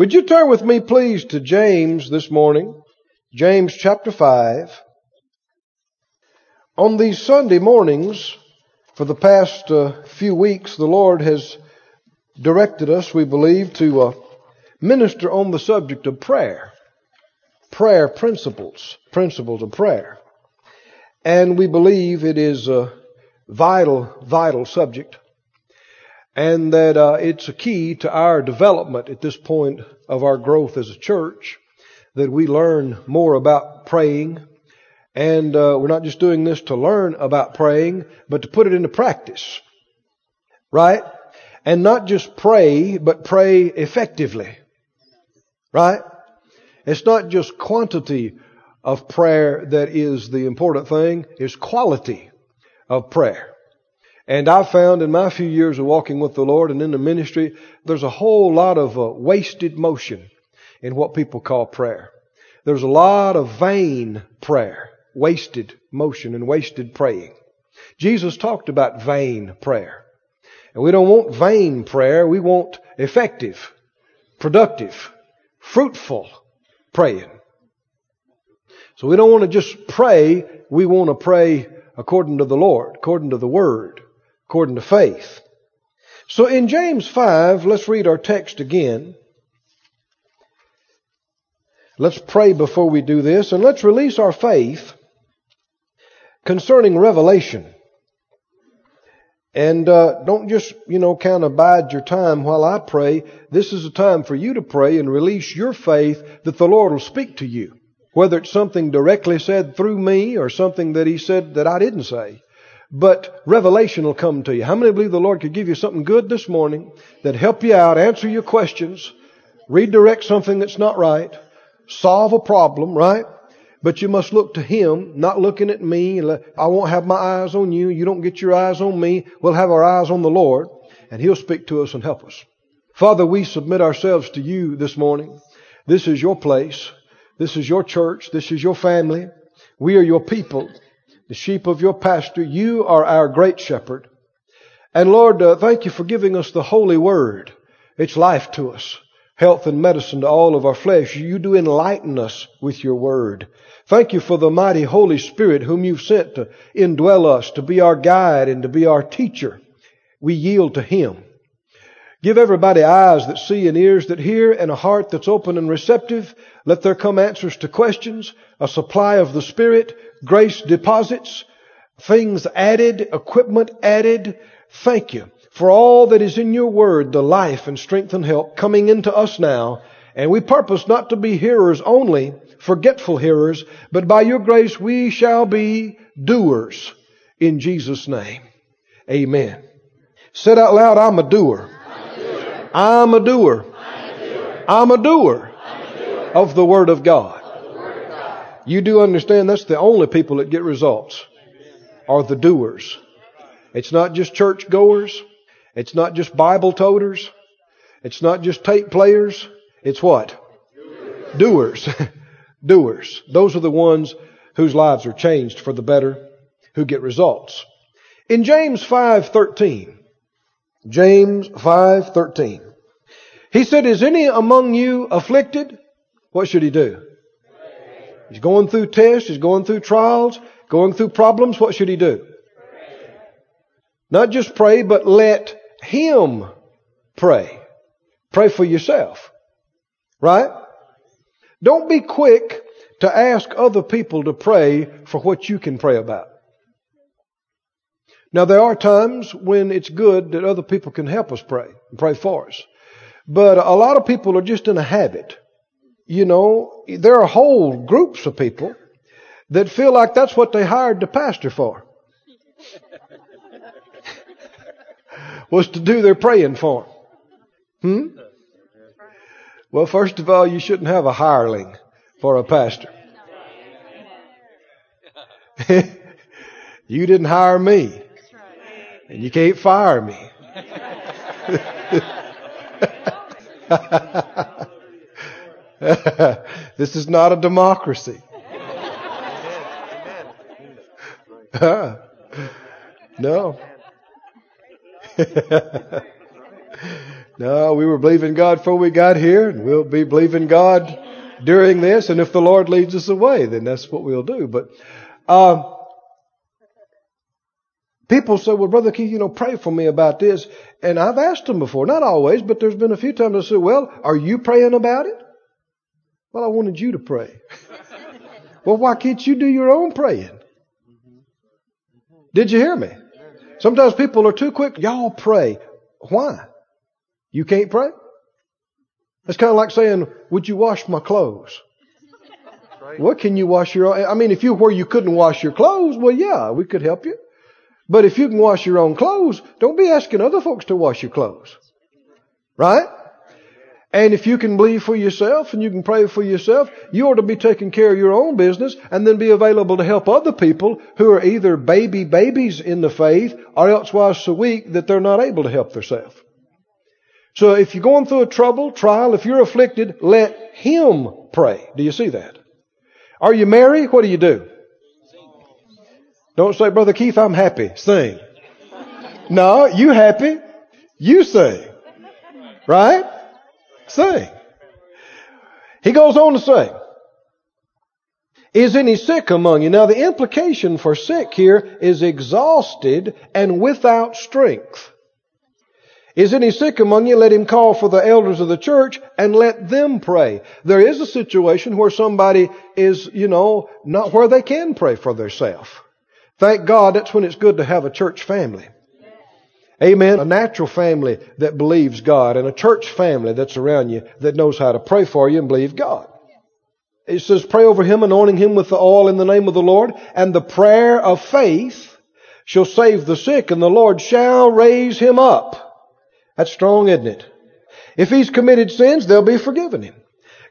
Would you turn with me, please, to James this morning? James chapter 5. On these Sunday mornings, for the past uh, few weeks, the Lord has directed us, we believe, to uh, minister on the subject of prayer. Prayer principles, principles of prayer. And we believe it is a vital, vital subject and that uh, it's a key to our development at this point of our growth as a church that we learn more about praying. And uh, we're not just doing this to learn about praying, but to put it into practice. Right? And not just pray, but pray effectively. Right? It's not just quantity of prayer that is the important thing, it's quality of prayer. And I've found in my few years of walking with the Lord and in the ministry, there's a whole lot of uh, wasted motion in what people call prayer. There's a lot of vain prayer, wasted motion and wasted praying. Jesus talked about vain prayer. And we don't want vain prayer, we want effective, productive, fruitful praying. So we don't want to just pray, we want to pray according to the Lord, according to the Word according to faith. So in James 5, let's read our text again. Let's pray before we do this, and let's release our faith concerning revelation. And uh, don't just, you know, kind of bide your time while I pray. This is a time for you to pray and release your faith that the Lord will speak to you. Whether it's something directly said through me or something that He said that I didn't say. But revelation will come to you. How many believe the Lord could give you something good this morning that help you out, answer your questions, redirect something that's not right, solve a problem, right? But you must look to Him, not looking at me. I won't have my eyes on you. You don't get your eyes on me. We'll have our eyes on the Lord, and He'll speak to us and help us. Father, we submit ourselves to you this morning. This is your place. This is your church. This is your family. We are your people the sheep of your pasture. You are our great shepherd. And Lord, uh, thank you for giving us the holy word. It's life to us, health and medicine to all of our flesh. You do enlighten us with your word. Thank you for the mighty Holy Spirit whom you've sent to indwell us, to be our guide and to be our teacher. We yield to him. Give everybody eyes that see and ears that hear and a heart that's open and receptive. Let there come answers to questions, a supply of the Spirit, grace deposits, things added, equipment added. Thank you for all that is in your word, the life and strength and help coming into us now. And we purpose not to be hearers only, forgetful hearers, but by your grace we shall be doers in Jesus' name. Amen. Said out loud, I'm a doer. I'm a doer. I'm a doer of the Word of God. You do understand that's the only people that get results are the doers. It's not just church goers. It's not just Bible toters. It's not just tape players. It's what? Doers. doers. Those are the ones whose lives are changed for the better, who get results. In James 5:13, James 5:13. He said, "Is any among you afflicted? What should he do?" He's going through tests, he's going through trials, going through problems. What should he do? Not just pray, but let him pray. Pray for yourself. Right? Don't be quick to ask other people to pray for what you can pray about. Now, there are times when it's good that other people can help us pray and pray for us. But a lot of people are just in a habit. You know, there are whole groups of people that feel like that's what they hired the pastor for. was to do their praying for them. Hmm? Well, first of all, you shouldn't have a hireling for a pastor. you didn't hire me. And you can't fire me. this is not a democracy. no. No, we were believing God before we got here, and we'll be believing God during this. And if the Lord leads us away, then that's what we'll do. But uh, people say, "Well, Brother Keith, you know, pray for me about this." And I've asked them before, not always, but there's been a few times I said, "Well, are you praying about it?" Well, I wanted you to pray. well, why can't you do your own praying? Did you hear me? Sometimes people are too quick. Y'all pray. Why? You can't pray? It's kind of like saying, would you wash my clothes? What can you wash your own? I mean, if you where you couldn't wash your clothes, well, yeah, we could help you. But if you can wash your own clothes, don't be asking other folks to wash your clothes. Right? And if you can believe for yourself and you can pray for yourself, you ought to be taking care of your own business and then be available to help other people who are either baby babies in the faith or elsewise so weak that they're not able to help themselves. So if you're going through a trouble, trial, if you're afflicted, let Him pray. Do you see that? Are you married? What do you do? Don't say, Brother Keith, I'm happy. Sing. No, you happy. You sing. Right? Sing. He goes on to say, Is any sick among you? Now the implication for sick here is exhausted and without strength. Is any sick among you? Let him call for the elders of the church and let them pray. There is a situation where somebody is, you know, not where they can pray for themselves. Thank God that's when it's good to have a church family. Amen. A natural family that believes God and a church family that's around you that knows how to pray for you and believe God. It says, pray over him, anointing him with the oil in the name of the Lord, and the prayer of faith shall save the sick, and the Lord shall raise him up. That's strong, isn't it? If he's committed sins, they'll be forgiven him.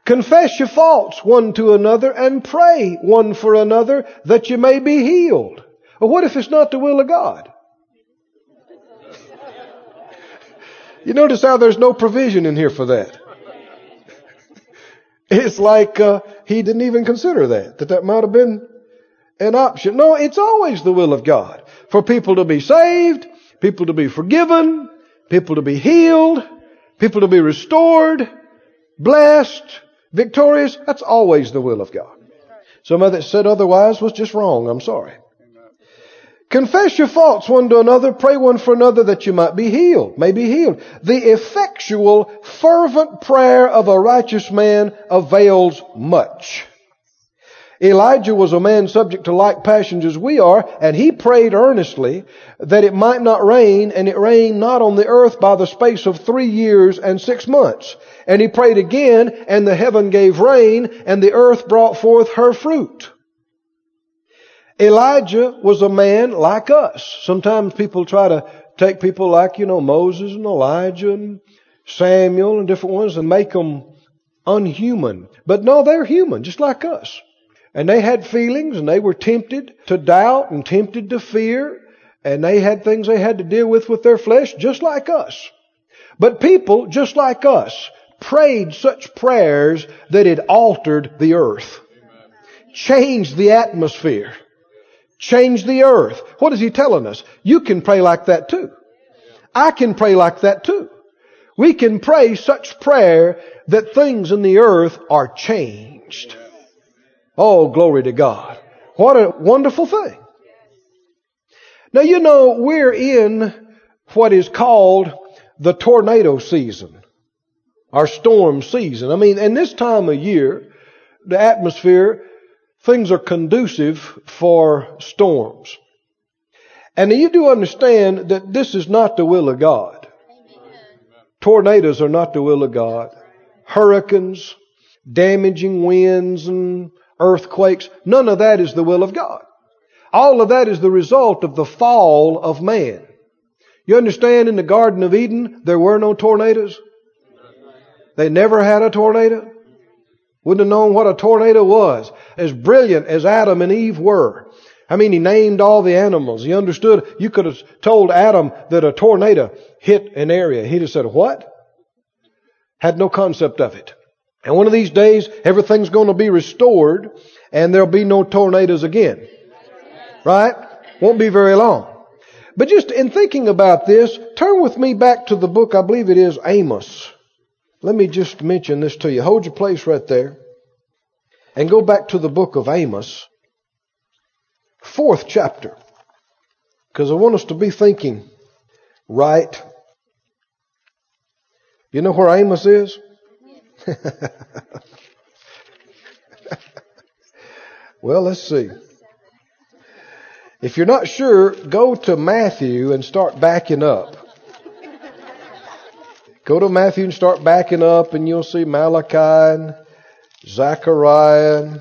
Confess your faults one to another and pray one for another that you may be healed. Well, what if it's not the will of God? You notice how there's no provision in here for that. It's like uh, he didn't even consider that, that that might have been an option. No, it's always the will of God for people to be saved, people to be forgiven, people to be healed, people to be restored, blessed, victorious. That's always the will of God. Somebody that said otherwise was just wrong. I'm sorry. Confess your faults one to another, pray one for another that you might be healed, may be healed. The effectual, fervent prayer of a righteous man avails much. Elijah was a man subject to like passions as we are, and he prayed earnestly that it might not rain, and it rained not on the earth by the space of three years and six months. And he prayed again, and the heaven gave rain, and the earth brought forth her fruit. Elijah was a man like us. Sometimes people try to take people like, you know, Moses and Elijah and Samuel and different ones and make them unhuman. But no, they're human, just like us. And they had feelings and they were tempted to doubt and tempted to fear. And they had things they had to deal with with their flesh, just like us. But people, just like us, prayed such prayers that it altered the earth, changed the atmosphere change the earth. What is he telling us? You can pray like that too. I can pray like that too. We can pray such prayer that things in the earth are changed. Oh, glory to God. What a wonderful thing. Now, you know, we're in what is called the tornado season, our storm season. I mean, in this time of year, the atmosphere things are conducive for storms. And you do understand that this is not the will of God. Tornadoes are not the will of God. Hurricanes, damaging winds and earthquakes, none of that is the will of God. All of that is the result of the fall of man. You understand in the Garden of Eden, there were no tornadoes? They never had a tornado? Wouldn't have known what a tornado was. As brilliant as Adam and Eve were. I mean, he named all the animals. He understood. You could have told Adam that a tornado hit an area. He'd have said, what? Had no concept of it. And one of these days, everything's going to be restored and there'll be no tornadoes again. Right? Won't be very long. But just in thinking about this, turn with me back to the book, I believe it is Amos. Let me just mention this to you. Hold your place right there. And go back to the book of Amos, fourth chapter. Because I want us to be thinking right. You know where Amos is? well, let's see. If you're not sure, go to Matthew and start backing up. Go to Matthew and start backing up, and you'll see Malachi and Zechariah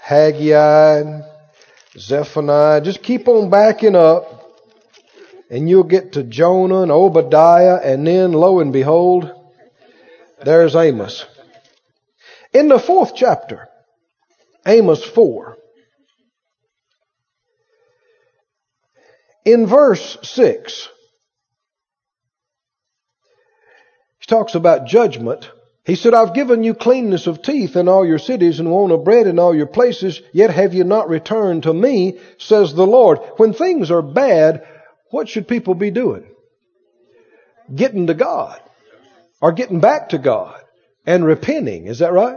Haggai Zephaniah. Just keep on backing up, and you'll get to Jonah and Obadiah, and then lo and behold, there's Amos. In the fourth chapter, Amos 4, in verse 6, he talks about judgment. He said, I've given you cleanness of teeth in all your cities and want of bread in all your places, yet have you not returned to me, says the Lord. When things are bad, what should people be doing? Getting to God. Or getting back to God. And repenting. Is that right?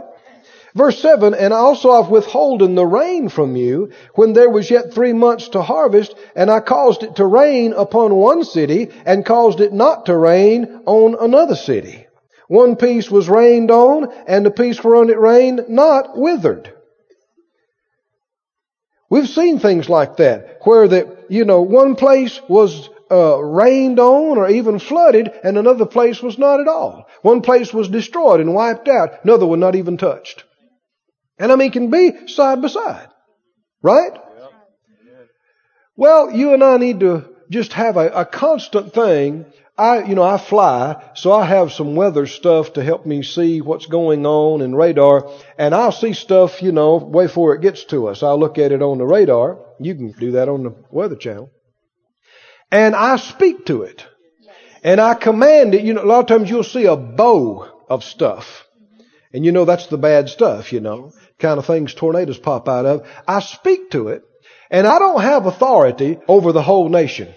Verse 7, And also I've withholden the rain from you when there was yet three months to harvest, and I caused it to rain upon one city, and caused it not to rain on another city. One piece was rained on, and the piece whereon it rained not withered. We've seen things like that, where that, you know, one place was uh, rained on or even flooded, and another place was not at all. One place was destroyed and wiped out, another one not even touched. And I mean, it can be side by side. Right? Well, you and I need to just have a, a constant thing. I, you know, I fly, so I have some weather stuff to help me see what's going on in radar, and I'll see stuff, you know, way before it gets to us. I'll look at it on the radar. You can do that on the Weather Channel. And I speak to it. And I command it. You know, a lot of times you'll see a bow of stuff. And you know that's the bad stuff, you know kind of things tornadoes pop out of. I speak to it, and I don't have authority over the whole nation.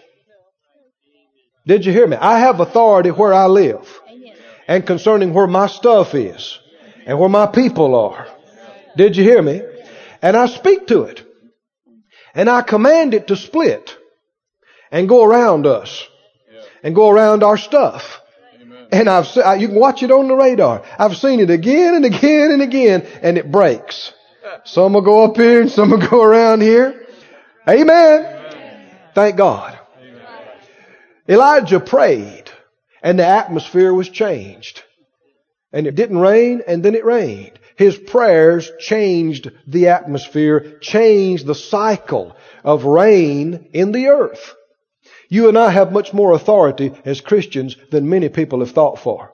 Did you hear me? I have authority where I live and concerning where my stuff is and where my people are. Did you hear me? And I speak to it. And I command it to split and go around us and go around our stuff. And I've se- you can watch it on the radar. I've seen it again and again and again, and it breaks. Some will go up here and some will go around here. Amen. Amen. Thank God. Amen. Elijah prayed, and the atmosphere was changed. And it didn't rain, and then it rained. His prayers changed the atmosphere, changed the cycle of rain in the earth. You and I have much more authority as Christians than many people have thought for.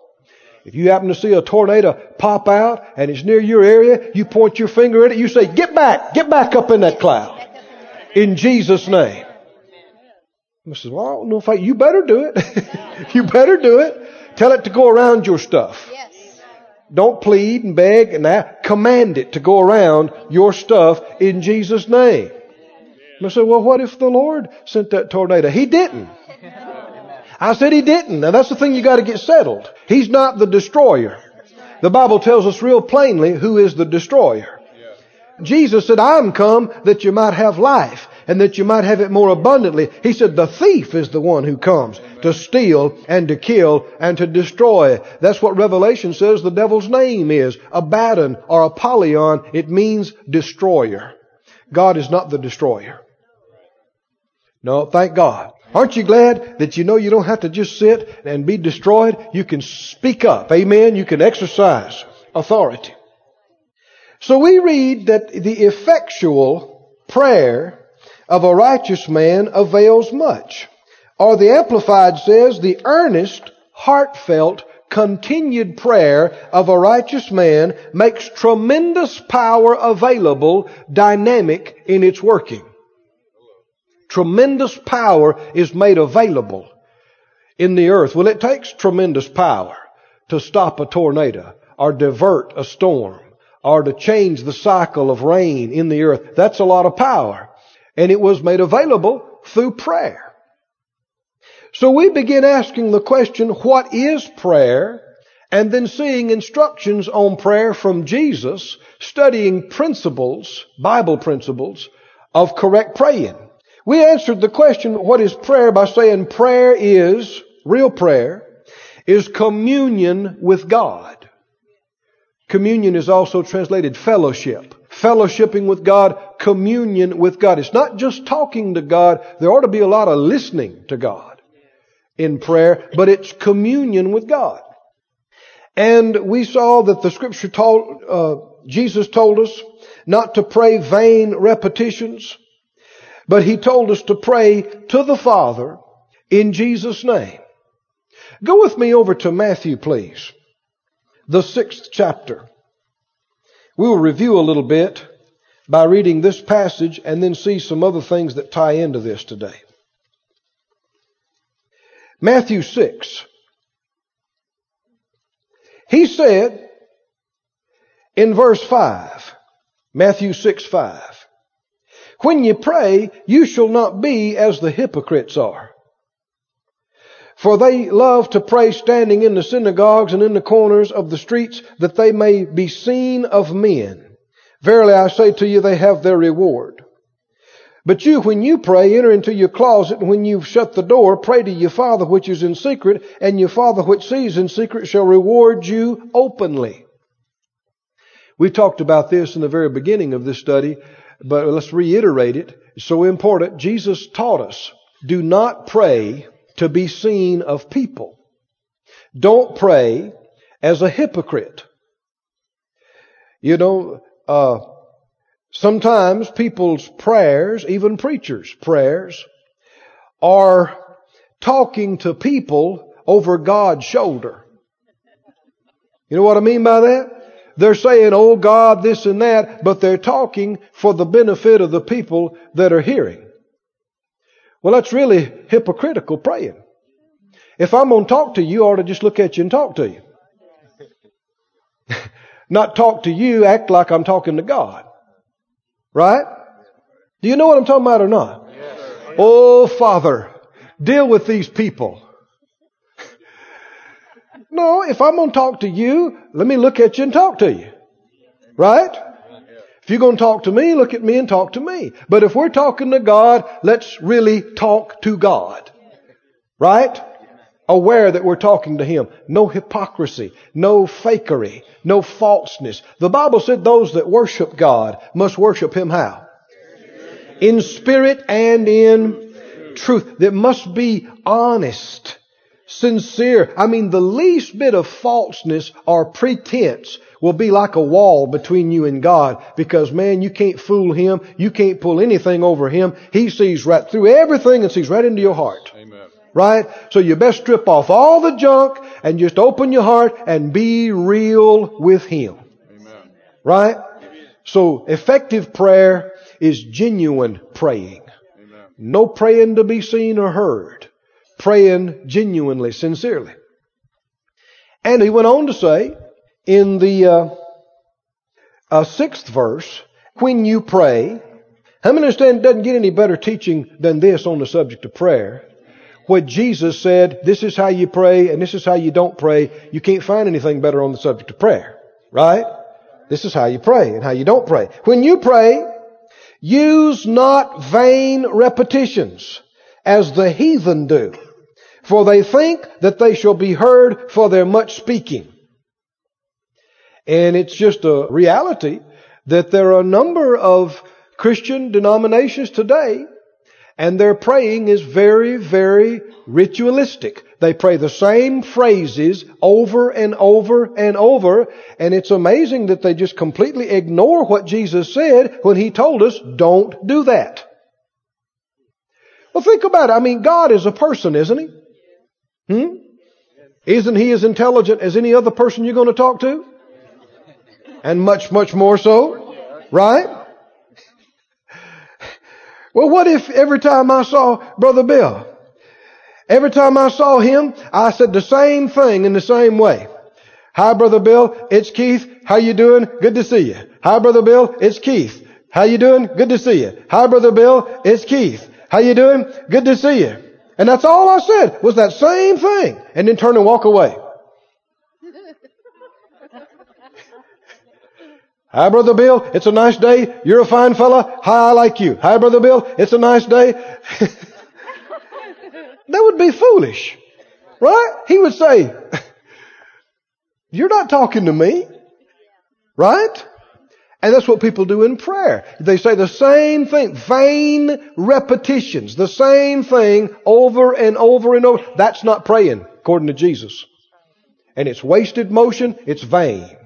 If you happen to see a tornado pop out and it's near your area, you point your finger at it, you say, get back, get back up in that cloud. In Jesus' name. I says, well, I don't know if I, you better do it. you better do it. Tell it to go around your stuff. Don't plead and beg and that. Command it to go around your stuff in Jesus' name. I said, well, what if the Lord sent that tornado? He didn't. I said he didn't. Now that's the thing you got to get settled. He's not the destroyer. The Bible tells us real plainly who is the destroyer. Jesus said, I'm come that you might have life and that you might have it more abundantly. He said, the thief is the one who comes to steal and to kill and to destroy. That's what Revelation says the devil's name is. Abaddon or Apollyon. It means destroyer. God is not the destroyer. No, thank God. Aren't you glad that you know you don't have to just sit and be destroyed? You can speak up. Amen. You can exercise authority. So we read that the effectual prayer of a righteous man avails much. Or the Amplified says the earnest, heartfelt, continued prayer of a righteous man makes tremendous power available, dynamic in its working. Tremendous power is made available in the earth. Well, it takes tremendous power to stop a tornado or divert a storm or to change the cycle of rain in the earth. That's a lot of power. And it was made available through prayer. So we begin asking the question, what is prayer? And then seeing instructions on prayer from Jesus, studying principles, Bible principles of correct praying. We answered the question, what is prayer by saying prayer is, real prayer, is communion with God. Communion is also translated fellowship. Fellowshipping with God, communion with God. It's not just talking to God. There ought to be a lot of listening to God in prayer, but it's communion with God. And we saw that the scripture told, uh, Jesus told us not to pray vain repetitions, but he told us to pray to the Father in Jesus' name. Go with me over to Matthew, please. The sixth chapter. We will review a little bit by reading this passage and then see some other things that tie into this today. Matthew 6. He said in verse 5, Matthew 6 5, When you pray, you shall not be as the hypocrites are for they love to pray standing in the synagogues and in the corners of the streets that they may be seen of men. Verily I say to you, they have their reward. But you, when you pray, enter into your closet, and when you've shut the door, pray to your Father which is in secret, and your Father which sees in secret shall reward you openly. We talked about this in the very beginning of this study, but let's reiterate it. It's so important. Jesus taught us, do not pray to be seen of people. Don't pray as a hypocrite. You know, uh, sometimes people's prayers, even preachers' prayers, are talking to people over God's shoulder. You know what I mean by that? They're saying, oh God, this and that, but they're talking for the benefit of the people that are hearing. Well, that's really hypocritical praying. If I'm going to talk to you, I ought to just look at you and talk to you. Not talk to you, act like I'm talking to God. Right? Do you know what I'm talking about or not? Yes, oh, Father, deal with these people. no, if I'm going to talk to you, let me look at you and talk to you. Right? You're going to talk to me, look at me and talk to me. But if we're talking to God, let's really talk to God. Right? Aware that we're talking to Him. No hypocrisy, no fakery, no falseness. The Bible said those that worship God must worship Him how? In spirit and in truth. That must be honest, sincere. I mean, the least bit of falseness or pretense will be like a wall between you and God because man, you can't fool him. You can't pull anything over him. He sees right through everything and sees right into your heart. Amen. Right? So you best strip off all the junk and just open your heart and be real with him. Amen. Right? So effective prayer is genuine praying. Amen. No praying to be seen or heard. Praying genuinely, sincerely. And he went on to say, in the uh, uh, sixth verse, when you pray, how many understand doesn't get any better teaching than this on the subject of prayer? What Jesus said, this is how you pray and this is how you don't pray. You can't find anything better on the subject of prayer. Right? This is how you pray and how you don't pray. When you pray, use not vain repetitions as the heathen do, for they think that they shall be heard for their much speaking. And it's just a reality that there are a number of Christian denominations today and their praying is very, very ritualistic. They pray the same phrases over and over and over, and it's amazing that they just completely ignore what Jesus said when He told us, don't do that. Well, think about it. I mean, God is a person, isn't He? Hmm? Isn't He as intelligent as any other person you're going to talk to? And much, much more so. Right? Well, what if every time I saw Brother Bill, every time I saw him, I said the same thing in the same way. Hi, Brother Bill. It's Keith. How you doing? Good to see you. Hi, Brother Bill. It's Keith. How you doing? Good to see you. Hi, Brother Bill. It's Keith. How you doing? Good to see you. And that's all I said was that same thing. And then turn and walk away. Hi, Brother Bill. It's a nice day. You're a fine fella. Hi, I like you. Hi, Brother Bill. It's a nice day. that would be foolish. Right? He would say, You're not talking to me. Right? And that's what people do in prayer. They say the same thing, vain repetitions, the same thing over and over and over. That's not praying, according to Jesus. And it's wasted motion, it's vain.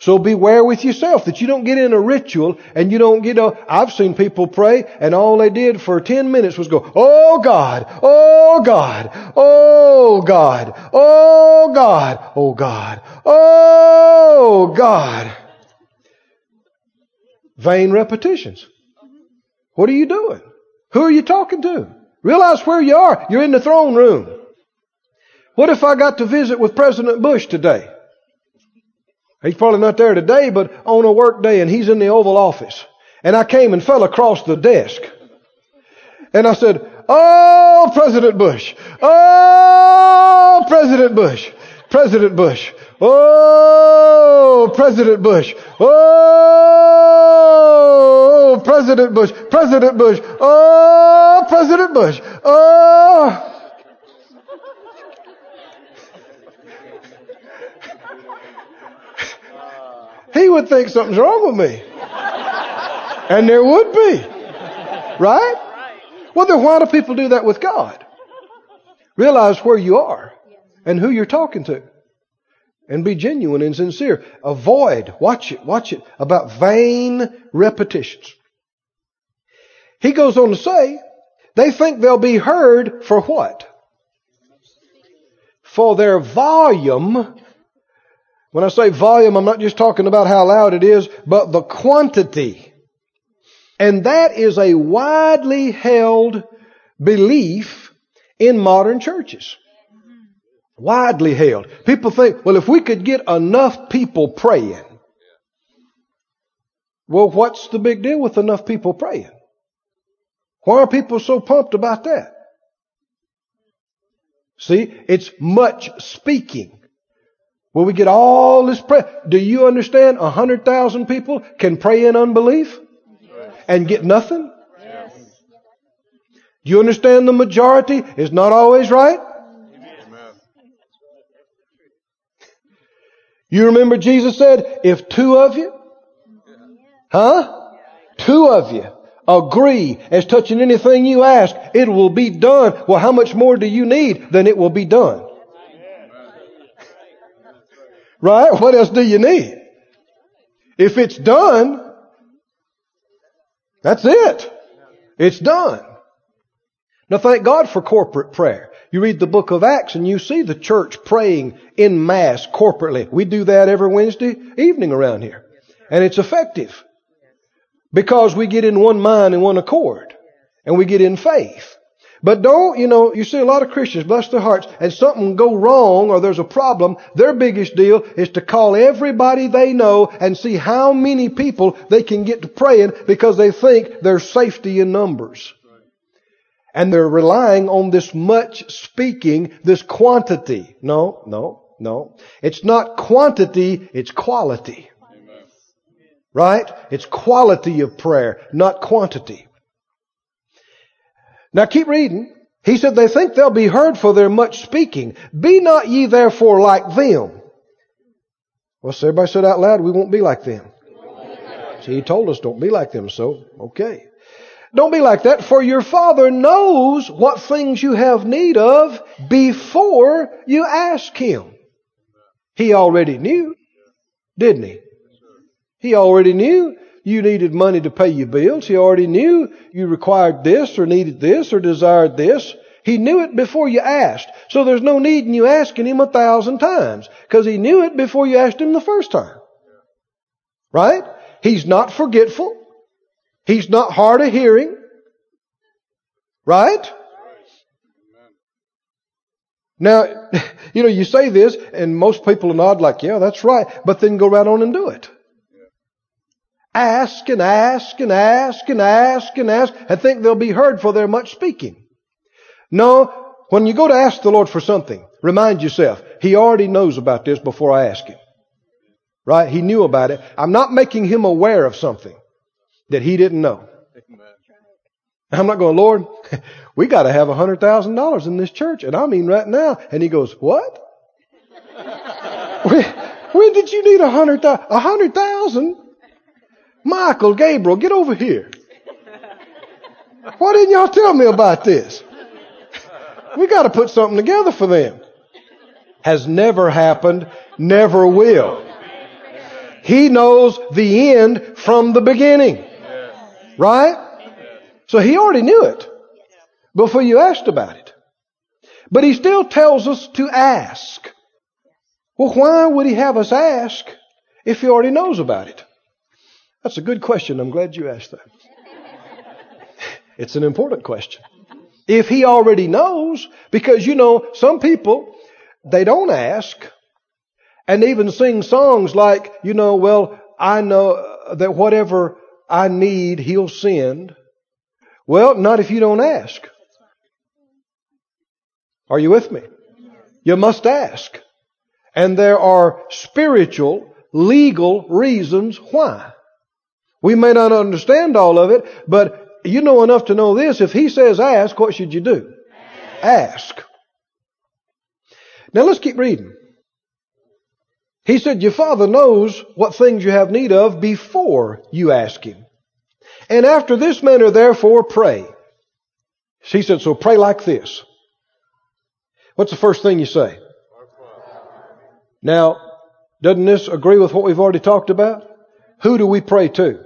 So beware with yourself that you don't get in a ritual and you don't get a, I've seen people pray and all they did for 10 minutes was go, Oh God, Oh God, Oh God, Oh God, Oh God, Oh God. Vain repetitions. What are you doing? Who are you talking to? Realize where you are. You're in the throne room. What if I got to visit with President Bush today? He's probably not there today, but on a work day and he's in the Oval Office. And I came and fell across the desk. And I said, Oh, President Bush. Oh, President Bush. President Bush. Oh, President Bush. Oh, President Bush. President Bush. Oh, President Bush. Oh. he would think something's wrong with me. And there would be. Right? Well, then why do people do that with God? Realize where you are and who you're talking to. And be genuine and sincere. Avoid, watch it, watch it, about vain repetitions. He goes on to say, they think they'll be heard for what? For their volume when I say volume, I'm not just talking about how loud it is, but the quantity. And that is a widely held belief in modern churches. Widely held. People think, well, if we could get enough people praying, well, what's the big deal with enough people praying? Why are people so pumped about that? See, it's much speaking. Will we get all this prayer? Do you understand? A hundred thousand people can pray in unbelief and get nothing? Yes. Do you understand the majority is not always right? You remember Jesus said, if two of you, huh? Two of you agree as touching anything you ask, it will be done. Well, how much more do you need than it will be done? Right? What else do you need? If it's done, that's it. It's done. Now thank God for corporate prayer. You read the book of Acts and you see the church praying in mass corporately. We do that every Wednesday evening around here. And it's effective. Because we get in one mind and one accord. And we get in faith. But don't, you know, you see a lot of Christians, bless their hearts, and something go wrong or there's a problem, their biggest deal is to call everybody they know and see how many people they can get to praying because they think there's safety in numbers. And they're relying on this much speaking, this quantity. No, no, no. It's not quantity, it's quality. Right? It's quality of prayer, not quantity. Now keep reading. He said, they think they'll be heard for their much speaking. Be not ye therefore like them. Well, so everybody said out loud, we won't be like them. See, he told us don't be like them, so, okay. Don't be like that, for your Father knows what things you have need of before you ask Him. He already knew, didn't He? He already knew you needed money to pay your bills. He already knew you required this or needed this or desired this. He knew it before you asked. So there's no need in you asking him a thousand times because he knew it before you asked him the first time. Right? He's not forgetful. He's not hard of hearing. Right? Now, you know, you say this and most people nod like, yeah, that's right, but then go right on and do it ask and ask and ask and ask and ask and think they'll be heard for their much speaking. No, when you go to ask the Lord for something, remind yourself, He already knows about this before I ask Him. Right? He knew about it. I'm not making Him aware of something that He didn't know. I'm not going, Lord, we got to have a hundred thousand dollars in this church, and I mean right now. And He goes, What? when, when did you need a hundred thousand? A hundred thousand? Michael, Gabriel, get over here. Why didn't y'all tell me about this? We got to put something together for them. Has never happened, never will. He knows the end from the beginning. Right? So he already knew it before you asked about it. But he still tells us to ask. Well, why would he have us ask if he already knows about it? That's a good question. I'm glad you asked that. It's an important question. If he already knows, because you know, some people, they don't ask and even sing songs like, you know, well, I know that whatever I need, he'll send. Well, not if you don't ask. Are you with me? You must ask. And there are spiritual, legal reasons why. We may not understand all of it, but you know enough to know this. If he says ask, what should you do? Ask. Now let's keep reading. He said, Your Father knows what things you have need of before you ask Him. And after this manner, therefore, pray. She said, So pray like this. What's the first thing you say? Now, doesn't this agree with what we've already talked about? Who do we pray to?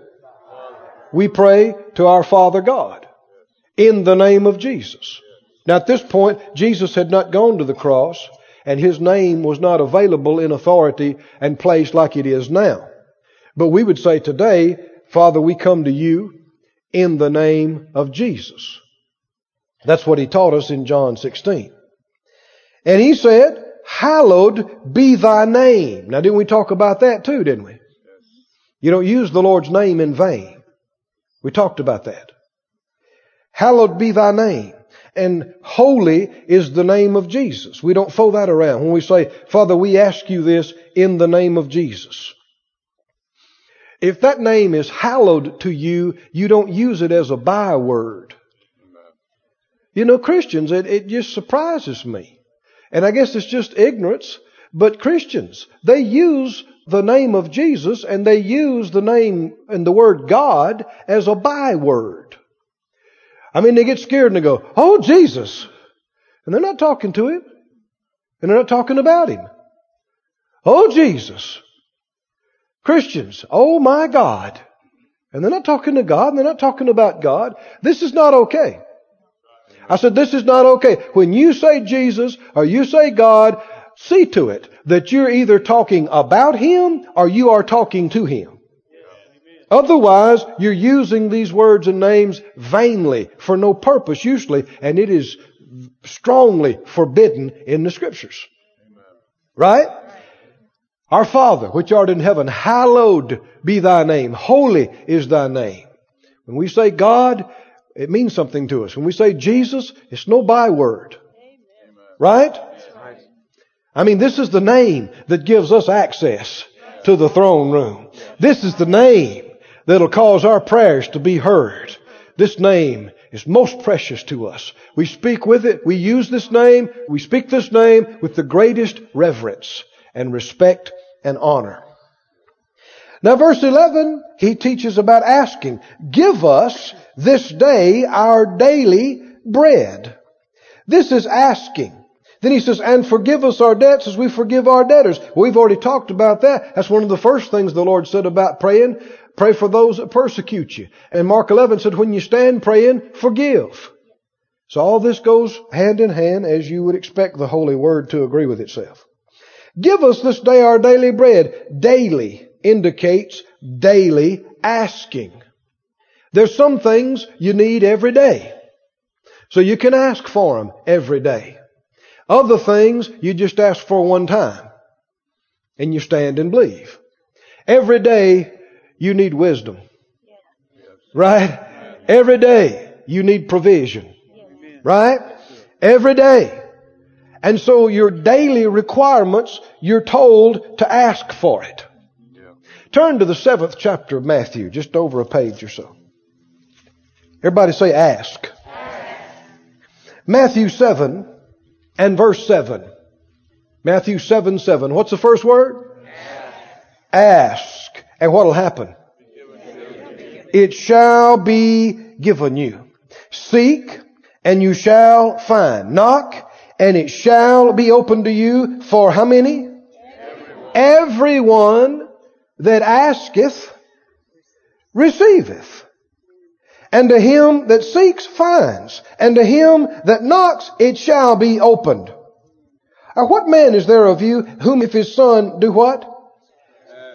We pray to our Father God in the name of Jesus. Now at this point, Jesus had not gone to the cross and his name was not available in authority and place like it is now. But we would say today, Father, we come to you in the name of Jesus. That's what he taught us in John 16. And he said, hallowed be thy name. Now didn't we talk about that too, didn't we? You don't use the Lord's name in vain. We talked about that. Hallowed be thy name. And holy is the name of Jesus. We don't throw that around when we say, Father, we ask you this in the name of Jesus. If that name is hallowed to you, you don't use it as a byword. You know, Christians, it, it just surprises me. And I guess it's just ignorance, but Christians, they use the name of Jesus and they use the name and the word God as a byword. I mean, they get scared and they go, Oh, Jesus. And they're not talking to him. And they're not talking about him. Oh, Jesus. Christians, oh my God. And they're not talking to God and they're not talking about God. This is not okay. I said, this is not okay. When you say Jesus or you say God, see to it that you're either talking about Him or you are talking to Him. Otherwise, you're using these words and names vainly for no purpose usually, and it is strongly forbidden in the scriptures. Right? Our Father, which art in heaven, hallowed be thy name. Holy is thy name. When we say God, it means something to us. When we say Jesus, it's no byword. Right? I mean, this is the name that gives us access to the throne room. This is the name that'll cause our prayers to be heard. This name is most precious to us. We speak with it. We use this name. We speak this name with the greatest reverence and respect and honor. Now verse 11, he teaches about asking. Give us this day our daily bread. This is asking. Then he says, and forgive us our debts as we forgive our debtors. We've already talked about that. That's one of the first things the Lord said about praying. Pray for those that persecute you. And Mark 11 said, when you stand praying, forgive. So all this goes hand in hand as you would expect the Holy Word to agree with itself. Give us this day our daily bread. Daily indicates daily asking. There's some things you need every day. So you can ask for them every day. Other things you just ask for one time and you stand and believe. Every day you need wisdom. Right? Every day you need provision. Right? Every day. And so your daily requirements, you're told to ask for it. Turn to the seventh chapter of Matthew, just over a page or so. Everybody say ask. Matthew 7 and verse 7. Matthew 7 7. What's the first word? Ask. And what'll happen? It shall be given you. Seek and you shall find. Knock and it shall be opened to you for how many? Everyone, Everyone that asketh receiveth. And to him that seeks finds. And to him that knocks it shall be opened. Now what man is there of you whom if his son do what?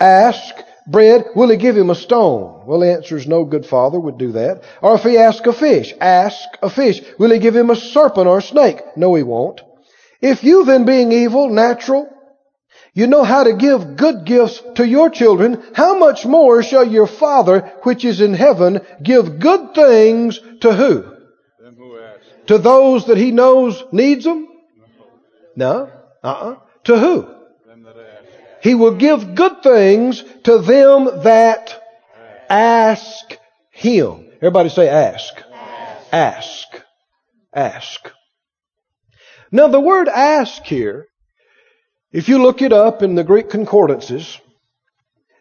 Ask bread, will he give him a stone? Well, the answer is no good father would do that. Or if he ask a fish, ask a fish, will he give him a serpent or a snake? No, he won't. If you then being evil, natural, you know how to give good gifts to your children, how much more shall your Father which is in heaven give good things to who? To those that he knows needs them? No. Uh-uh. To who? He will give good things to them that ask him. Everybody say ask. Ask. Ask. Now the word ask here, if you look it up in the Greek concordances,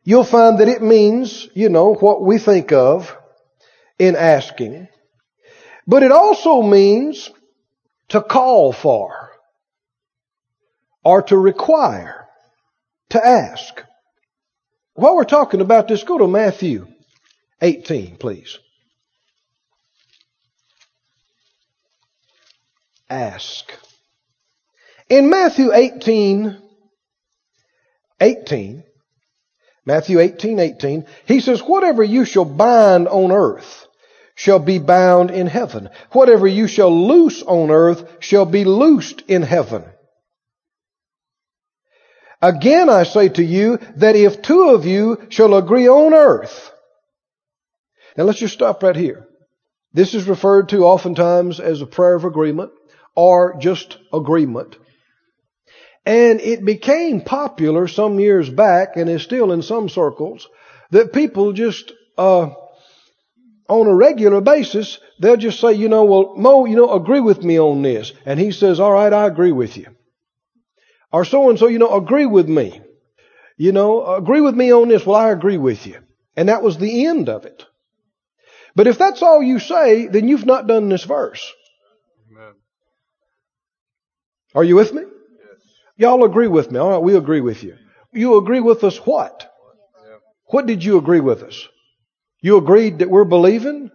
you'll find that it means, you know, what we think of in asking. But it also means to call for or to require, to ask. While we're talking about this, go to Matthew 18, please. Ask. In Matthew 18, 18, Matthew 18, 18, he says, whatever you shall bind on earth shall be bound in heaven. Whatever you shall loose on earth shall be loosed in heaven. Again I say to you that if two of you shall agree on earth, now let's just stop right here. This is referred to oftentimes as a prayer of agreement or just agreement. And it became popular some years back and is still in some circles that people just, uh, on a regular basis, they'll just say, you know, well, Mo, you know, agree with me on this. And he says, all right, I agree with you. Or so and so, you know, agree with me. You know, agree with me on this. Well, I agree with you. And that was the end of it. But if that's all you say, then you've not done this verse. Amen. Are you with me? Yes. Y'all agree with me. All right, we agree with you. You agree with us what? What did you agree with us? You agreed that we're believing?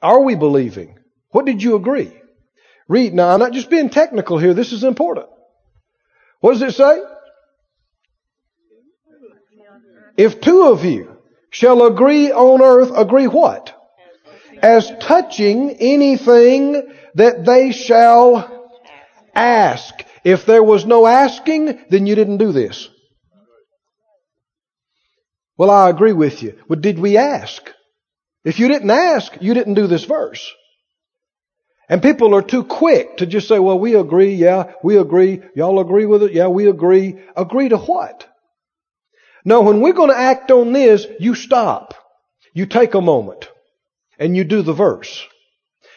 Are we believing? What did you agree? Read. Now, I'm not just being technical here. This is important. What does it say? If two of you shall agree on earth, agree what? As touching anything that they shall ask. If there was no asking, then you didn't do this. Well, I agree with you. But did we ask? If you didn't ask, you didn't do this verse. And people are too quick to just say, well, we agree, yeah, we agree, y'all agree with it, yeah, we agree. Agree to what? No, when we're going to act on this, you stop. You take a moment and you do the verse.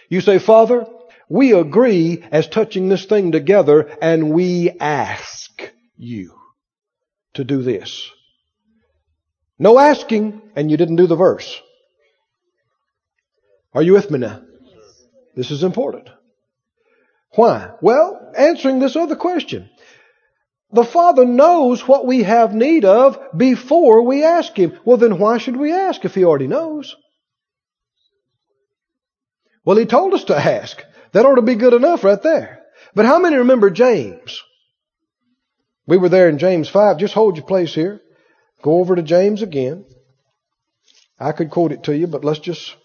You say, Father, we agree as touching this thing together and we ask you to do this. No asking and you didn't do the verse. Are you with me now? This is important. Why? Well, answering this other question. The Father knows what we have need of before we ask Him. Well, then why should we ask if He already knows? Well, He told us to ask. That ought to be good enough right there. But how many remember James? We were there in James 5. Just hold your place here. Go over to James again. I could quote it to you, but let's just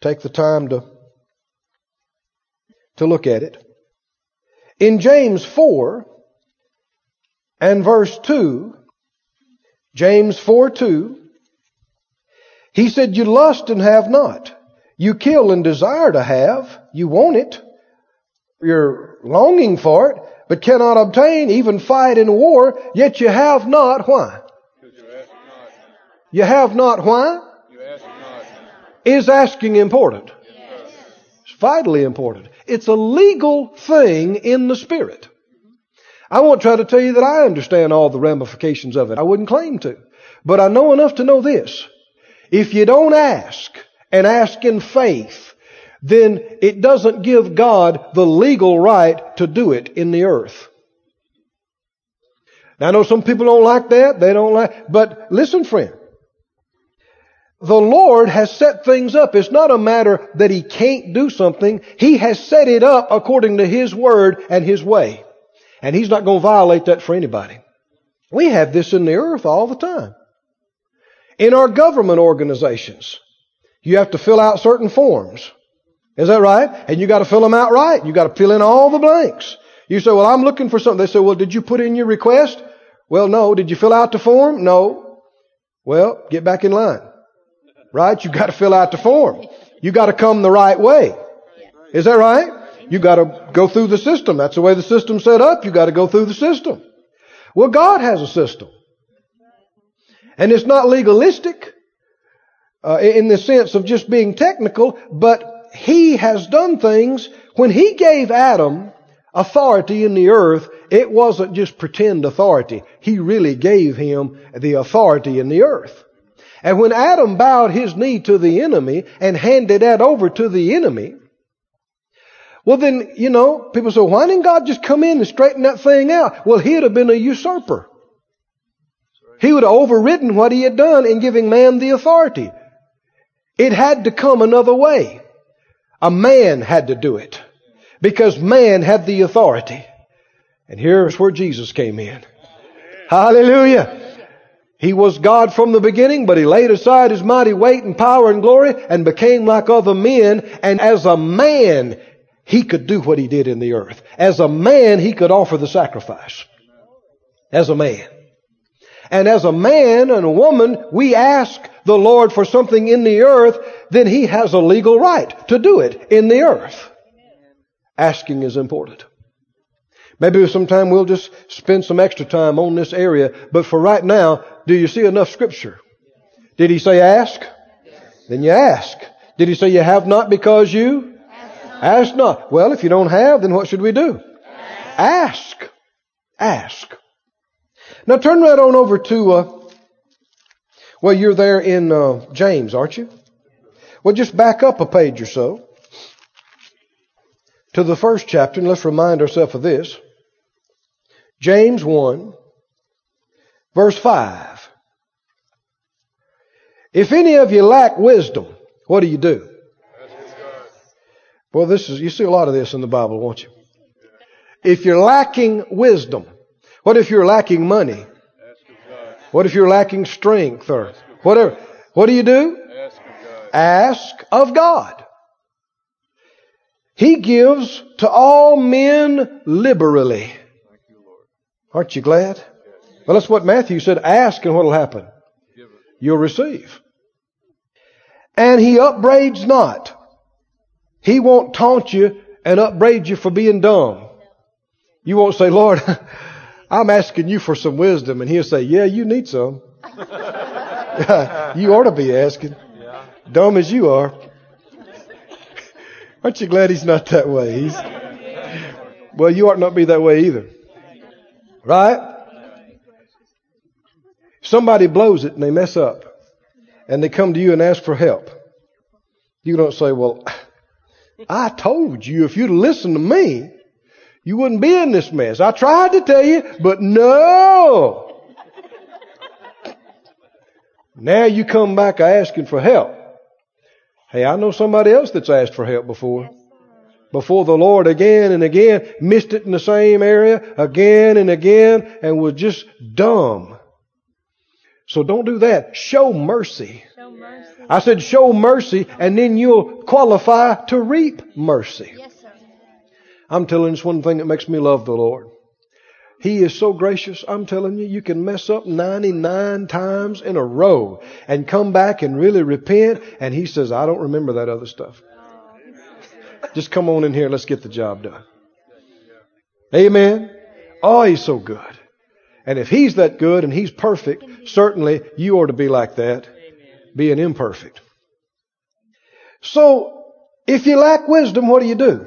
take the time to, to look at it. In James 4 and verse 2, James 4 2, he said, You lust and have not. You kill and desire to have. You want it. you're longing for it, but cannot obtain, even fight in war, yet you have not. Why? You have not why? Is asking important? It's vitally important. It's a legal thing in the Spirit. I won't try to tell you that I understand all the ramifications of it. I wouldn't claim to. But I know enough to know this. If you don't ask, and ask in faith, then it doesn't give God the legal right to do it in the earth. Now I know some people don't like that. They don't like, but listen friend. The Lord has set things up. It's not a matter that He can't do something. He has set it up according to His Word and His way. And He's not going to violate that for anybody. We have this in the earth all the time. In our government organizations, you have to fill out certain forms. Is that right? And you got to fill them out right. You got to fill in all the blanks. You say, well, I'm looking for something. They say, well, did you put in your request? Well, no. Did you fill out the form? No. Well, get back in line. Right? You got to fill out the form. You got to come the right way. Is that right? You got to go through the system. That's the way the system's set up. You got to go through the system. Well, God has a system. And it's not legalistic uh, in the sense of just being technical, but He has done things. When He gave Adam authority in the earth, it wasn't just pretend authority. He really gave him the authority in the earth. And when Adam bowed his knee to the enemy and handed that over to the enemy, well then, you know, people say, why didn't God just come in and straighten that thing out? Well, he'd have been a usurper. He would have overridden what he had done in giving man the authority. It had to come another way. A man had to do it. Because man had the authority. And here's where Jesus came in. Hallelujah. He was God from the beginning, but he laid aside his mighty weight and power and glory and became like other men. And as a man, he could do what he did in the earth. As a man, he could offer the sacrifice. As a man. And as a man and a woman, we ask the Lord for something in the earth, then he has a legal right to do it in the earth. Asking is important. Maybe sometime we'll just spend some extra time on this area, but for right now, do you see enough scripture? Did he say ask? Then you ask. Did he say you have not because you ask not? Well, if you don't have, then what should we do? Ask. Ask. Now turn right on over to, uh, well, you're there in uh, James, aren't you? Well, just back up a page or so to the first chapter, and let's remind ourselves of this. James 1, verse 5. If any of you lack wisdom, what do you do? Well, this is, you see a lot of this in the Bible, won't you? If you're lacking wisdom, what if you're lacking money? What if you're lacking strength or whatever? What do you do? Ask of God. He gives to all men liberally. Aren't you glad? Well, that's what Matthew said. Ask and what will happen? You'll receive. And he upbraids not. He won't taunt you and upbraid you for being dumb. You won't say, Lord, I'm asking you for some wisdom. And he'll say, yeah, you need some. you ought to be asking. Dumb as you are. Aren't you glad he's not that way? He's, well, you ought not be that way either. Right? Somebody blows it and they mess up and they come to you and ask for help. You don't say, well, I told you if you'd listened to me, you wouldn't be in this mess. I tried to tell you, but no. now you come back asking for help. Hey, I know somebody else that's asked for help before before the Lord again and again, missed it in the same area again and again, and was just dumb. So don't do that. Show mercy. Show mercy. I said show mercy, and then you'll qualify to reap mercy. Yes, sir. I'm telling you, it's one thing that makes me love the Lord. He is so gracious. I'm telling you, you can mess up 99 times in a row and come back and really repent. And He says, I don't remember that other stuff. Just come on in here. Let's get the job done. Amen. Oh, He's so good. And if He's that good and He's perfect, certainly you ought to be like that, being imperfect. So, if you lack wisdom, what do you do?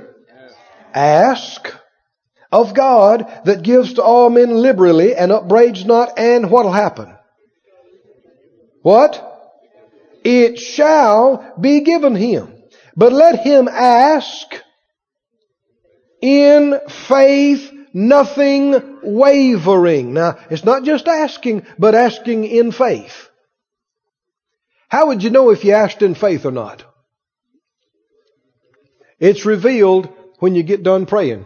Ask of God that gives to all men liberally and upbraids not, and what'll happen? What? It shall be given him. But let him ask in faith, nothing wavering. Now, it's not just asking, but asking in faith. How would you know if you asked in faith or not? It's revealed when you get done praying.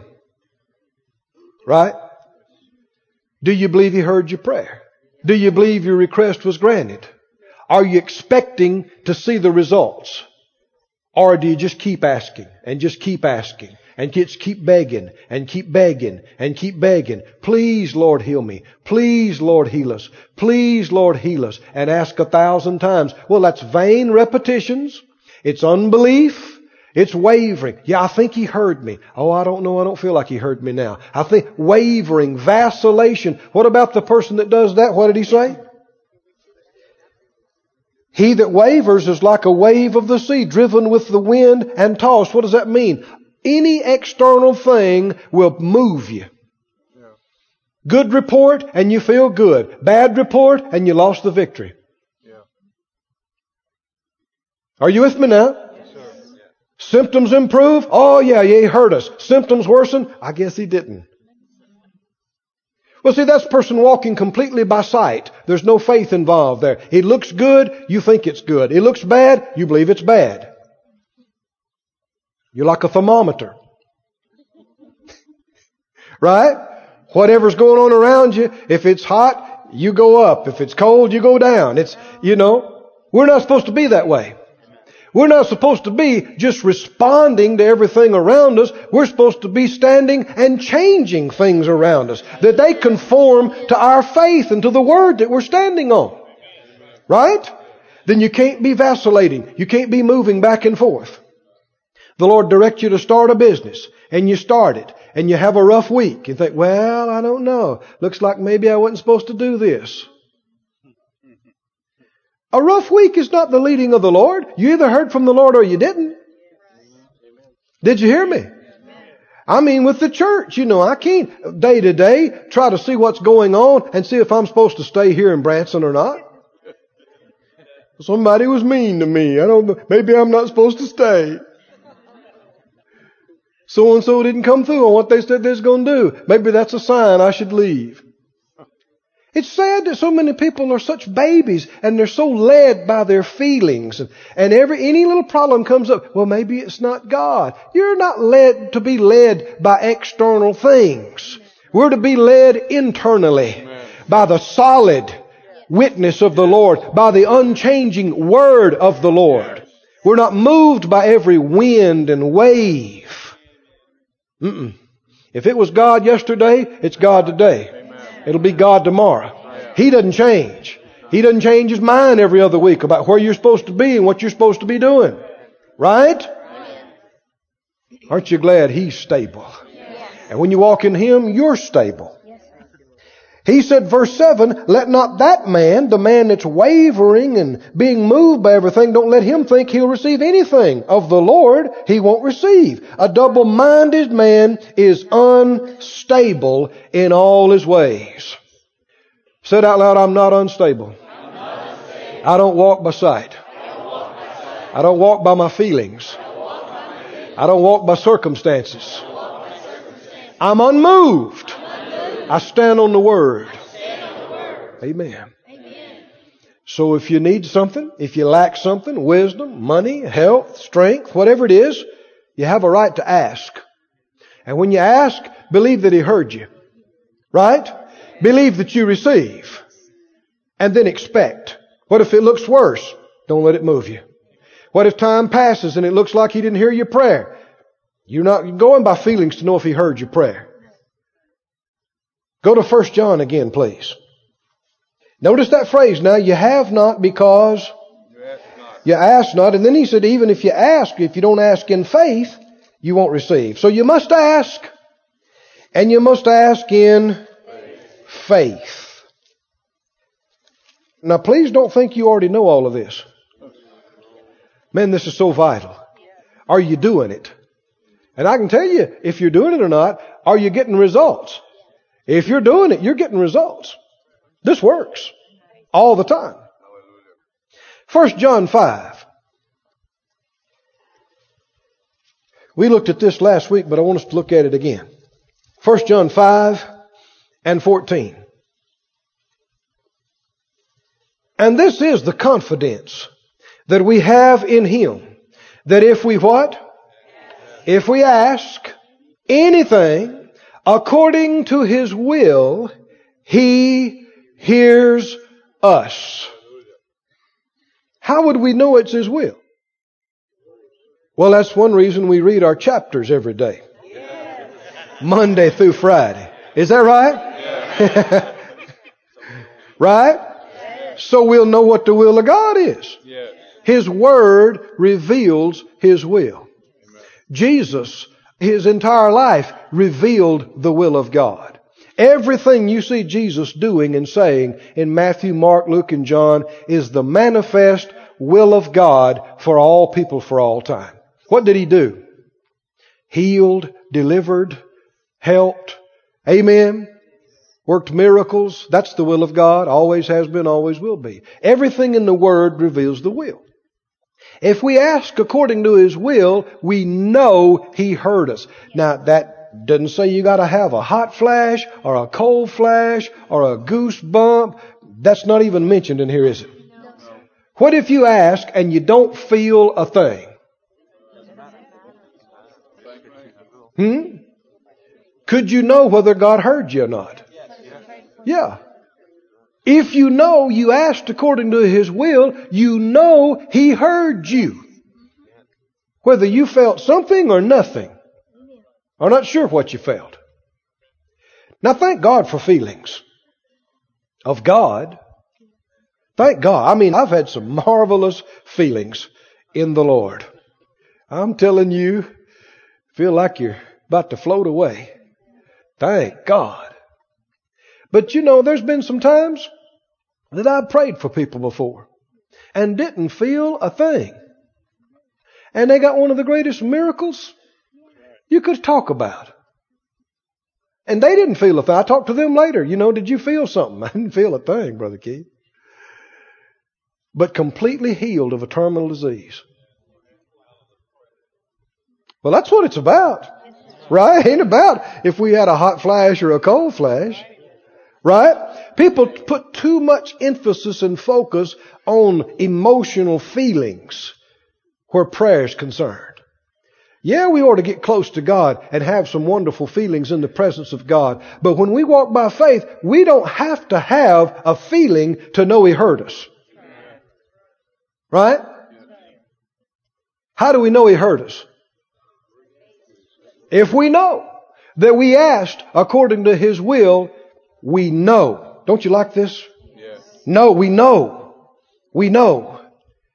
Right? Do you believe He heard your prayer? Do you believe your request was granted? Are you expecting to see the results? Or do you just keep asking and just keep asking and just keep begging and keep begging and keep begging? Please, Lord, heal me. Please, Lord, heal us. Please, Lord, heal us. And ask a thousand times. Well, that's vain repetitions. It's unbelief. It's wavering. Yeah, I think he heard me. Oh, I don't know. I don't feel like he heard me now. I think wavering, vacillation. What about the person that does that? What did he say? He that wavers is like a wave of the sea, driven with the wind and tossed. What does that mean? Any external thing will move you. Good report and you feel good. Bad report and you lost the victory. Are you with me now? Symptoms improve? Oh yeah, yeah, he hurt us. Symptoms worsen? I guess he didn't. Well, see, that's a person walking completely by sight. There's no faith involved there. It looks good, you think it's good. It looks bad, you believe it's bad. You're like a thermometer. right? Whatever's going on around you, if it's hot, you go up. If it's cold, you go down. It's, you know, we're not supposed to be that way. We're not supposed to be just responding to everything around us. We're supposed to be standing and changing things around us. That they conform to our faith and to the Word that we're standing on. Right? Then you can't be vacillating. You can't be moving back and forth. The Lord directs you to start a business and you start it and you have a rough week. You think, well, I don't know. Looks like maybe I wasn't supposed to do this. A rough week is not the leading of the Lord. You either heard from the Lord or you didn't. Did you hear me? I mean, with the church, you know, I can't day to day try to see what's going on and see if I'm supposed to stay here in Branson or not. Somebody was mean to me. I don't know. Maybe I'm not supposed to stay. So and so didn't come through on what they said they was going to do. Maybe that's a sign I should leave. It's sad that so many people are such babies and they're so led by their feelings. And, every, any little problem comes up, well, maybe it's not God. You're not led to be led by external things. We're to be led internally Amen. by the solid witness of the Lord, by the unchanging word of the Lord. We're not moved by every wind and wave. Mm-mm. If it was God yesterday, it's God today. It'll be God tomorrow. He doesn't change. He doesn't change his mind every other week about where you're supposed to be and what you're supposed to be doing. Right? Aren't you glad he's stable? And when you walk in him, you're stable. He said, verse 7, let not that man, the man that's wavering and being moved by everything, don't let him think he'll receive anything of the Lord he won't receive. A double-minded man is unstable in all his ways. Said out loud, I'm not unstable. I'm not unstable. I don't walk by sight. I don't walk by my feelings. I don't walk by circumstances. I'm unmoved I stand on the Word. Amen. So if you need something, if you lack something, wisdom, money, health, strength, whatever it is, you have a right to ask. And when you ask, believe that He heard you. Right? Believe that you receive. And then expect. What if it looks worse? Don't let it move you. What if time passes and it looks like He didn't hear your prayer? You're not going by feelings to know if He heard your prayer. Go to 1 John again, please. Notice that phrase now, you have not because you ask not. And then he said, even if you ask, if you don't ask in faith, you won't receive. So you must ask. And you must ask in faith. Now, please don't think you already know all of this. Man, this is so vital. Are you doing it? And I can tell you if you're doing it or not, are you getting results? If you're doing it, you're getting results. This works all the time. First John 5. We looked at this last week, but I want us to look at it again. First John 5 and 14. And this is the confidence that we have in Him. That if we what? If we ask anything according to His will, He hears us. How would we know it's His will? Well, that's one reason we read our chapters every day. Monday through Friday. Is that right? right? So we'll know what the will of God is. His Word reveals His will. Jesus, His entire life, revealed the will of God. Everything you see Jesus doing and saying in Matthew, Mark, Luke, and John is the manifest will of God for all people for all time. What did He do? Healed, delivered, helped. Amen. Worked miracles. That's the will of God. Always has been, always will be. Everything in the Word reveals the will. If we ask according to His will, we know He heard us. Now that doesn't say you gotta have a hot flash or a cold flash or a goosebump. That's not even mentioned in here, is it? What if you ask and you don't feel a thing? Hmm? Could you know whether God heard you or not? Yeah. If you know you asked according to His will, you know He heard you. Whether you felt something or nothing. I'm not sure what you felt. Now thank God for feelings of God. Thank God. I mean, I've had some marvelous feelings in the Lord. I'm telling you, feel like you're about to float away. Thank God. But you know, there's been some times that I've prayed for people before and didn't feel a thing. And they got one of the greatest miracles you could talk about. And they didn't feel a thing. I talked to them later. You know, did you feel something? I didn't feel a thing, Brother Keith. But completely healed of a terminal disease. Well, that's what it's about. Right? Ain't about if we had a hot flash or a cold flash. Right? People put too much emphasis and focus on emotional feelings where prayer is concerned. Yeah, we ought to get close to God and have some wonderful feelings in the presence of God. But when we walk by faith, we don't have to have a feeling to know He heard us. Right? How do we know He heard us? If we know that we asked according to His will, we know. Don't you like this? Yes. No, we know. We know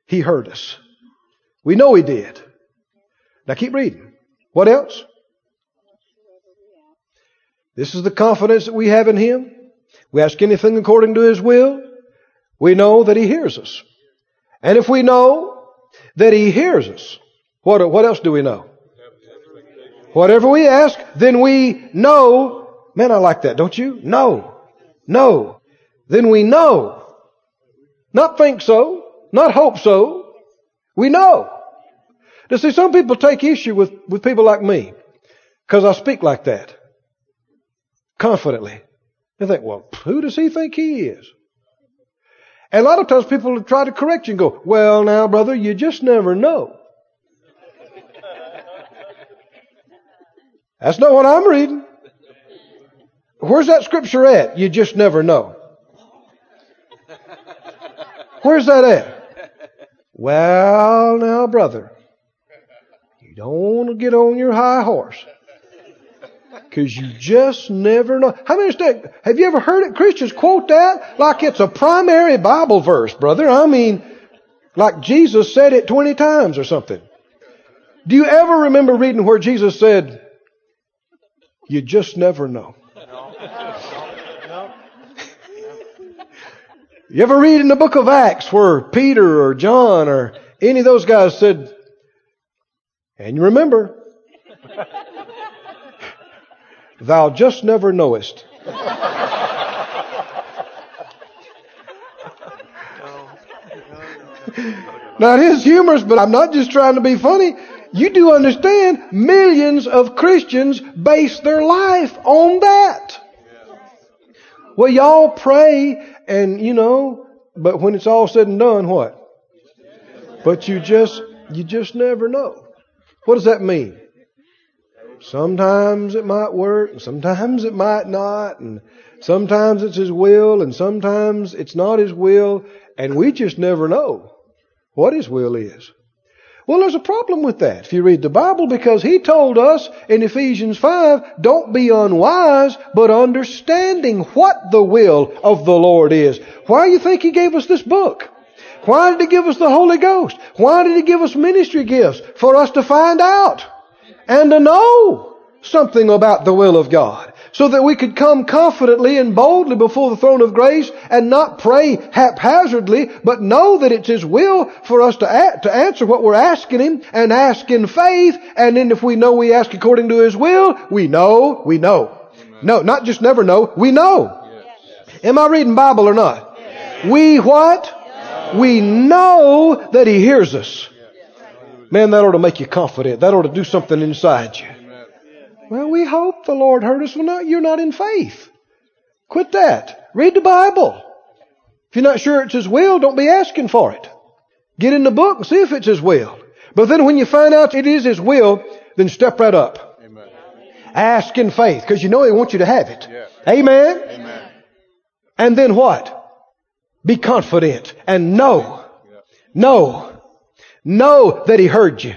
He heard us. We know He did. Now keep reading. What else? This is the confidence that we have in Him. We ask anything according to His will. We know that He hears us. And if we know that He hears us, what, what else do we know? Whatever we ask, then we know Man, I like that, don't you? No. No. Then we know. Not think so. Not hope so. We know. Now see, some people take issue with, with people like me because I speak like that. Confidently. They think, well, who does he think he is? And a lot of times people try to correct you and go, well, now, brother, you just never know. That's not what I'm reading. Where's that scripture at? You just never know. Where's that at? Well, now, brother, you don't want to get on your high horse. Because you just never know. How many understand? Have you ever heard it? Christians quote that like it's a primary Bible verse, brother. I mean, like Jesus said it 20 times or something. Do you ever remember reading where Jesus said, You just never know. You ever read in the book of Acts where Peter or John or any of those guys said, and you remember, thou just never knowest. now it is humorous, but I'm not just trying to be funny. You do understand millions of Christians base their life on that. Well, y'all pray and, you know, but when it's all said and done, what? But you just, you just never know. What does that mean? Sometimes it might work, and sometimes it might not, and sometimes it's His will, and sometimes it's not His will, and we just never know what His will is. Well, there's a problem with that if you read the Bible because he told us in Ephesians 5, don't be unwise, but understanding what the will of the Lord is. Why do you think he gave us this book? Why did he give us the Holy Ghost? Why did he give us ministry gifts? For us to find out and to know something about the will of God so that we could come confidently and boldly before the throne of grace and not pray haphazardly, but know that it's His will for us to, a- to answer what we're asking Him and ask in faith. And then if we know we ask according to His will, we know, we know. Amen. No, not just never know, we know. Yes. Am I reading Bible or not? Yes. We what? Yes. We know that He hears us. Man, that ought to make you confident. That ought to do something inside you. Well, we hope the Lord heard us. Well, no, you're not in faith. Quit that. Read the Bible. If you're not sure it's His will, don't be asking for it. Get in the book and see if it's His will. But then when you find out it is His will, then step right up. Amen. Ask in faith, because you know He wants you to have it. Yeah. Amen? Amen. And then what? Be confident and know. Yeah. Know. Know that He heard you.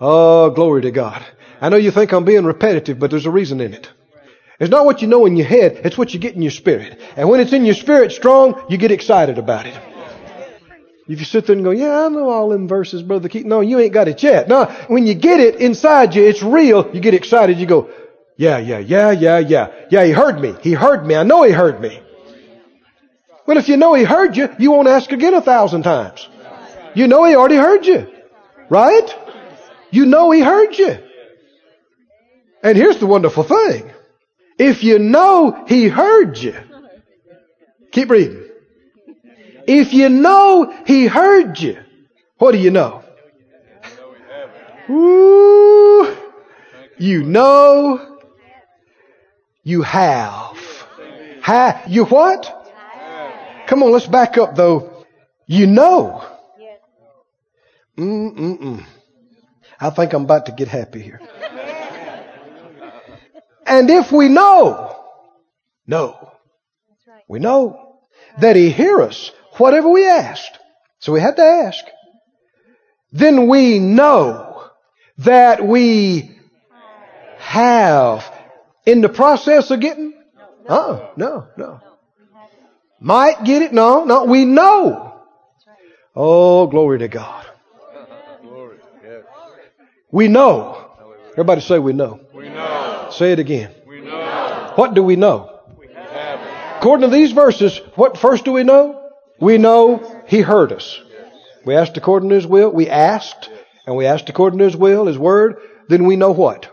Oh, glory to God. I know you think I'm being repetitive, but there's a reason in it. It's not what you know in your head, it's what you get in your spirit. And when it's in your spirit strong, you get excited about it. If you sit there and go, yeah, I know all them verses, Brother Keith. No, you ain't got it yet. No, when you get it inside you, it's real, you get excited, you go, yeah, yeah, yeah, yeah, yeah. Yeah, he heard me. He heard me. I know he heard me. Well, if you know he heard you, you won't ask again a thousand times. You know he already heard you. Right? You know he heard you. And here's the wonderful thing. If you know He heard you, keep reading. If you know He heard you, what do you know? Ooh, you know you have. Ha, you what? Come on, let's back up though. You know. Mm-mm-mm. I think I'm about to get happy here. And if we know, know, we know that He hear us whatever we asked. So we had to ask. Then we know that we have in the process of getting. Oh, no, no. Uh-uh. Might get it. No, no. We know. Oh, glory to God. We know. Everybody say we know. We know. Say it again. We know. What do we know? We According to these verses, what first do we know? We know He heard us. We asked according to His will. We asked, and we asked according to His will, His word. Then we know what?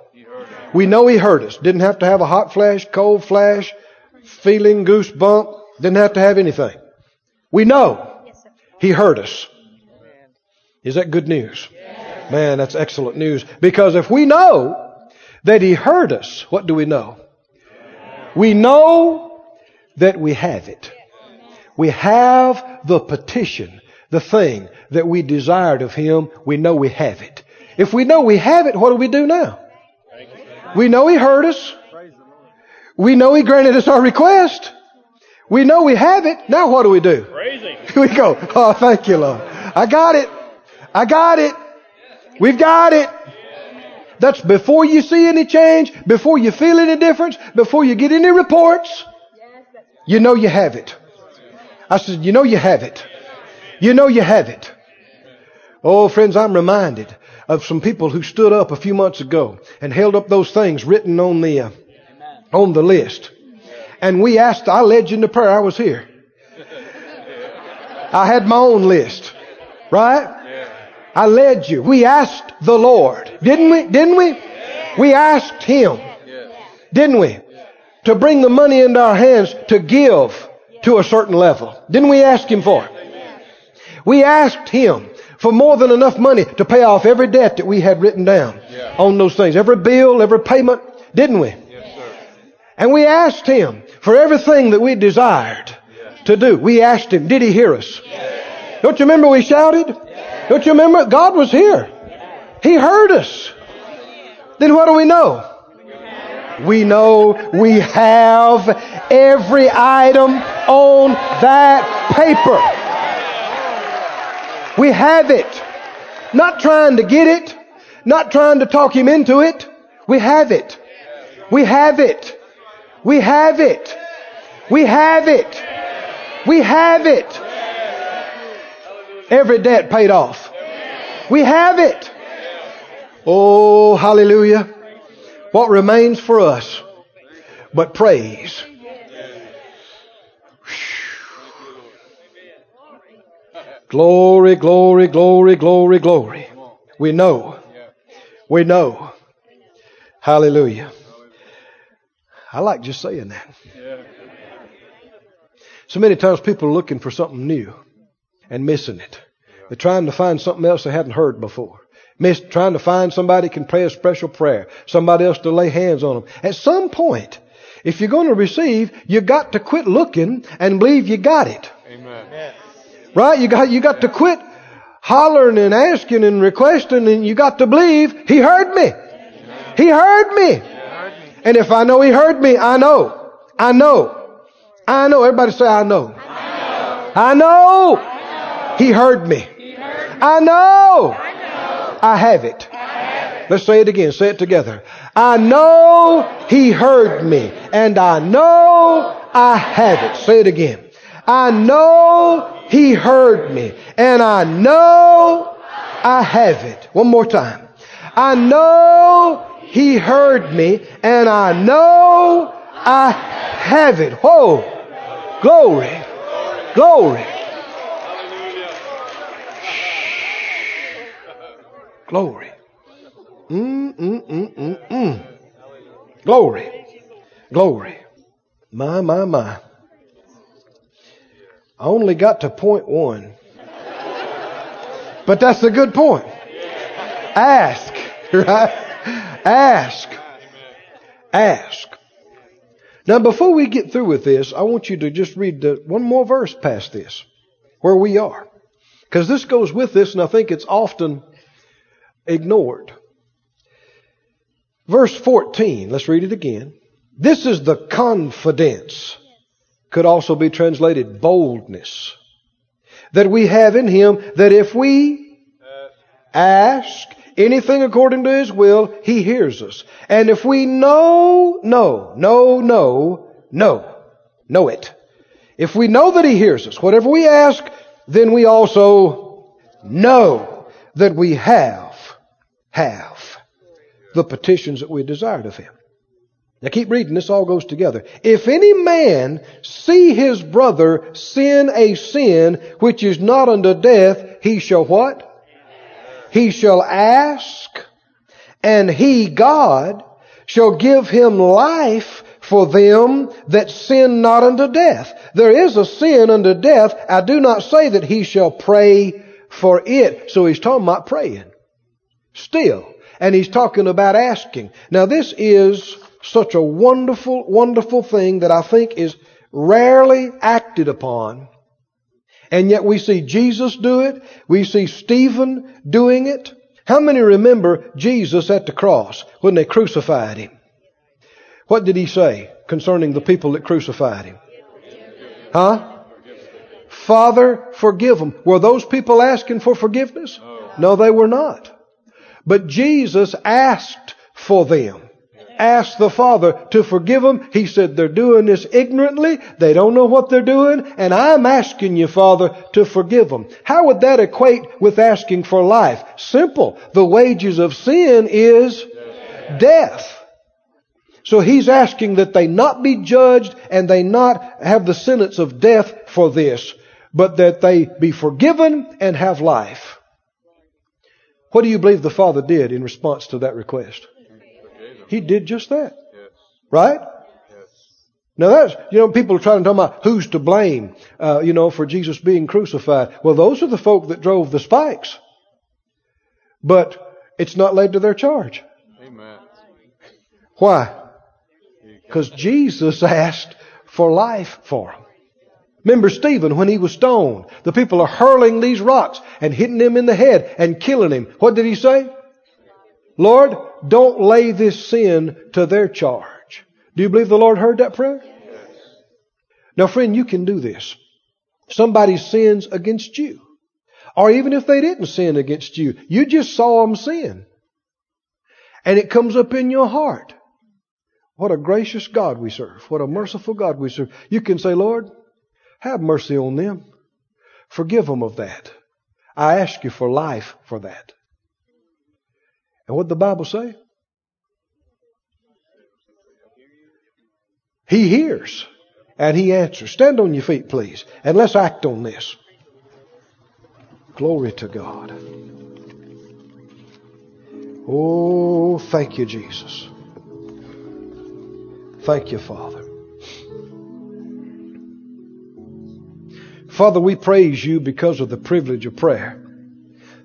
We know He heard us. Didn't have to have a hot flash, cold flash, feeling goosebump. Didn't have to have anything. We know He heard us. Is that good news? Man, that's excellent news. Because if we know that He heard us, what do we know? We know that we have it. We have the petition, the thing that we desired of Him. We know we have it. If we know we have it, what do we do now? We know He heard us. We know He granted us our request. We know we have it. Now what do we do? We go, oh, thank you, Lord. I got it. I got it. We've got it. That's before you see any change, before you feel any difference, before you get any reports. You know you have it. I said, you know you have it. You know you have it. Oh, friends, I'm reminded of some people who stood up a few months ago and held up those things written on the, uh, on the list. And we asked, I led you into prayer. I was here. I had my own list. Right? I led you. We asked the Lord. Didn't we? Didn't we? We asked Him. Didn't we? To bring the money into our hands to give to a certain level. Didn't we ask Him for it? We asked Him for more than enough money to pay off every debt that we had written down on those things. Every bill, every payment. Didn't we? And we asked Him for everything that we desired to do. We asked Him, did He hear us? Don't you remember we shouted? Don't you remember? God was here. He heard us. Then what do we know? We know we have every item on that paper. We have it. Not trying to get it. Not trying to talk him into it. We have it. We have it. We have it. We have it. We have it. Every debt paid off. We have it. Oh, hallelujah. What remains for us but praise? Glory, glory, glory, glory, glory. We know. We know. Hallelujah. I like just saying that. So many times people are looking for something new and missing it. They're trying to find something else they hadn't heard before. Miss, trying to find somebody can pray a special prayer. Somebody else to lay hands on them. At some point, if you're going to receive, you got to quit looking and believe you got it. Amen. Right? You got, you got to quit hollering and asking and requesting and you got to believe He heard me. He heard me. And if I know He heard me, I know. I know. I know. Everybody say, I know. I know. He heard me. I know. I have it. Let's say it again. Say it together. I know He heard me. And I know I have it. Say it again. I know He heard me. And I know I have it. One more time. I know He heard me. And I know I have it. Oh, glory. Glory. Glory. Mm, mm, mm, mm, mm. Glory. Glory. My, my, my. I only got to point one. But that's a good point. Ask, right? Ask. Ask. Now, before we get through with this, I want you to just read the, one more verse past this, where we are. Because this goes with this, and I think it's often ignored. Verse 14, let's read it again. This is the confidence, could also be translated boldness, that we have in Him that if we ask anything according to His will, He hears us. And if we know, know, know, know, know, know it. If we know that He hears us, whatever we ask, then we also know that we have have the petitions that we desired of him. Now keep reading, this all goes together. If any man see his brother sin a sin which is not unto death, he shall what? He shall ask, and he, God, shall give him life for them that sin not unto death. There is a sin unto death. I do not say that he shall pray for it. So he's talking about praying. Still. And he's talking about asking. Now this is such a wonderful, wonderful thing that I think is rarely acted upon. And yet we see Jesus do it. We see Stephen doing it. How many remember Jesus at the cross when they crucified him? What did he say concerning the people that crucified him? Huh? Father, forgive them. Were those people asking for forgiveness? No, they were not. But Jesus asked for them. Asked the Father to forgive them. He said, they're doing this ignorantly. They don't know what they're doing. And I'm asking you, Father, to forgive them. How would that equate with asking for life? Simple. The wages of sin is death. So he's asking that they not be judged and they not have the sentence of death for this, but that they be forgiven and have life. What do you believe the Father did in response to that request? He did just that. Right? Now that's, you know, people are trying to talk about who's to blame, uh, you know, for Jesus being crucified. Well, those are the folk that drove the spikes. But it's not laid to their charge. Amen. Why? Because Jesus asked for life for them. Remember Stephen when he was stoned. The people are hurling these rocks and hitting him in the head and killing him. What did he say? Lord, don't lay this sin to their charge. Do you believe the Lord heard that prayer? Now friend, you can do this. Somebody sins against you. Or even if they didn't sin against you, you just saw them sin. And it comes up in your heart. What a gracious God we serve. What a merciful God we serve. You can say, Lord, have mercy on them. Forgive them of that. I ask you for life for that. And what the Bible say? He hears and he answers. Stand on your feet, please, and let's act on this. Glory to God. Oh, thank you, Jesus. Thank you, Father. Father, we praise you because of the privilege of prayer.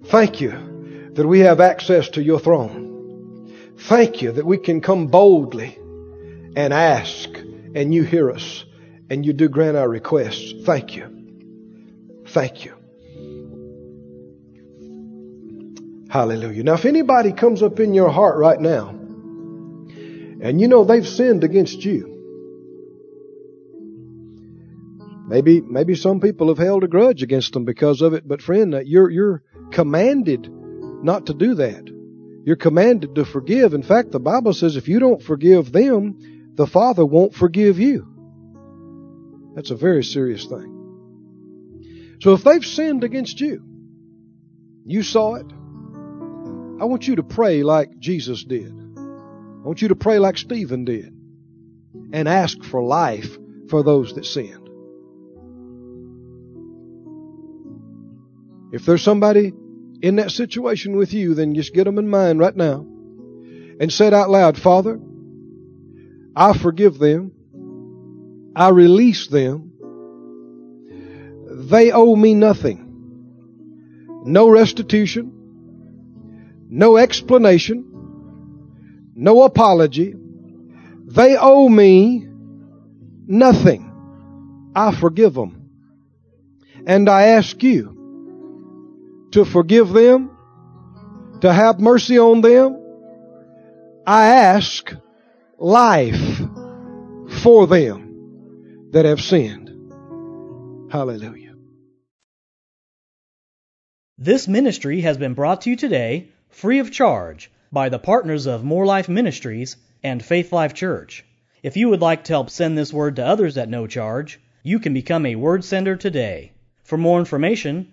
Thank you that we have access to your throne. Thank you that we can come boldly and ask, and you hear us, and you do grant our requests. Thank you. Thank you. Hallelujah. Now, if anybody comes up in your heart right now, and you know they've sinned against you. Maybe, maybe some people have held a grudge against them because of it, but friend, uh, you're, you're commanded not to do that. You're commanded to forgive. In fact, the Bible says if you don't forgive them, the Father won't forgive you. That's a very serious thing. So if they've sinned against you, you saw it, I want you to pray like Jesus did. I want you to pray like Stephen did and ask for life for those that sinned. If there's somebody in that situation with you, then just get them in mind right now and say out loud, Father, I forgive them. I release them. They owe me nothing. No restitution. No explanation no apology. They owe me nothing. I forgive them. And I ask you to forgive them, to have mercy on them. I ask life for them that have sinned. Hallelujah. This ministry has been brought to you today free of charge by the partners of More Life Ministries and Faith Life Church. If you would like to help send this word to others at no charge, you can become a word sender today. For more information,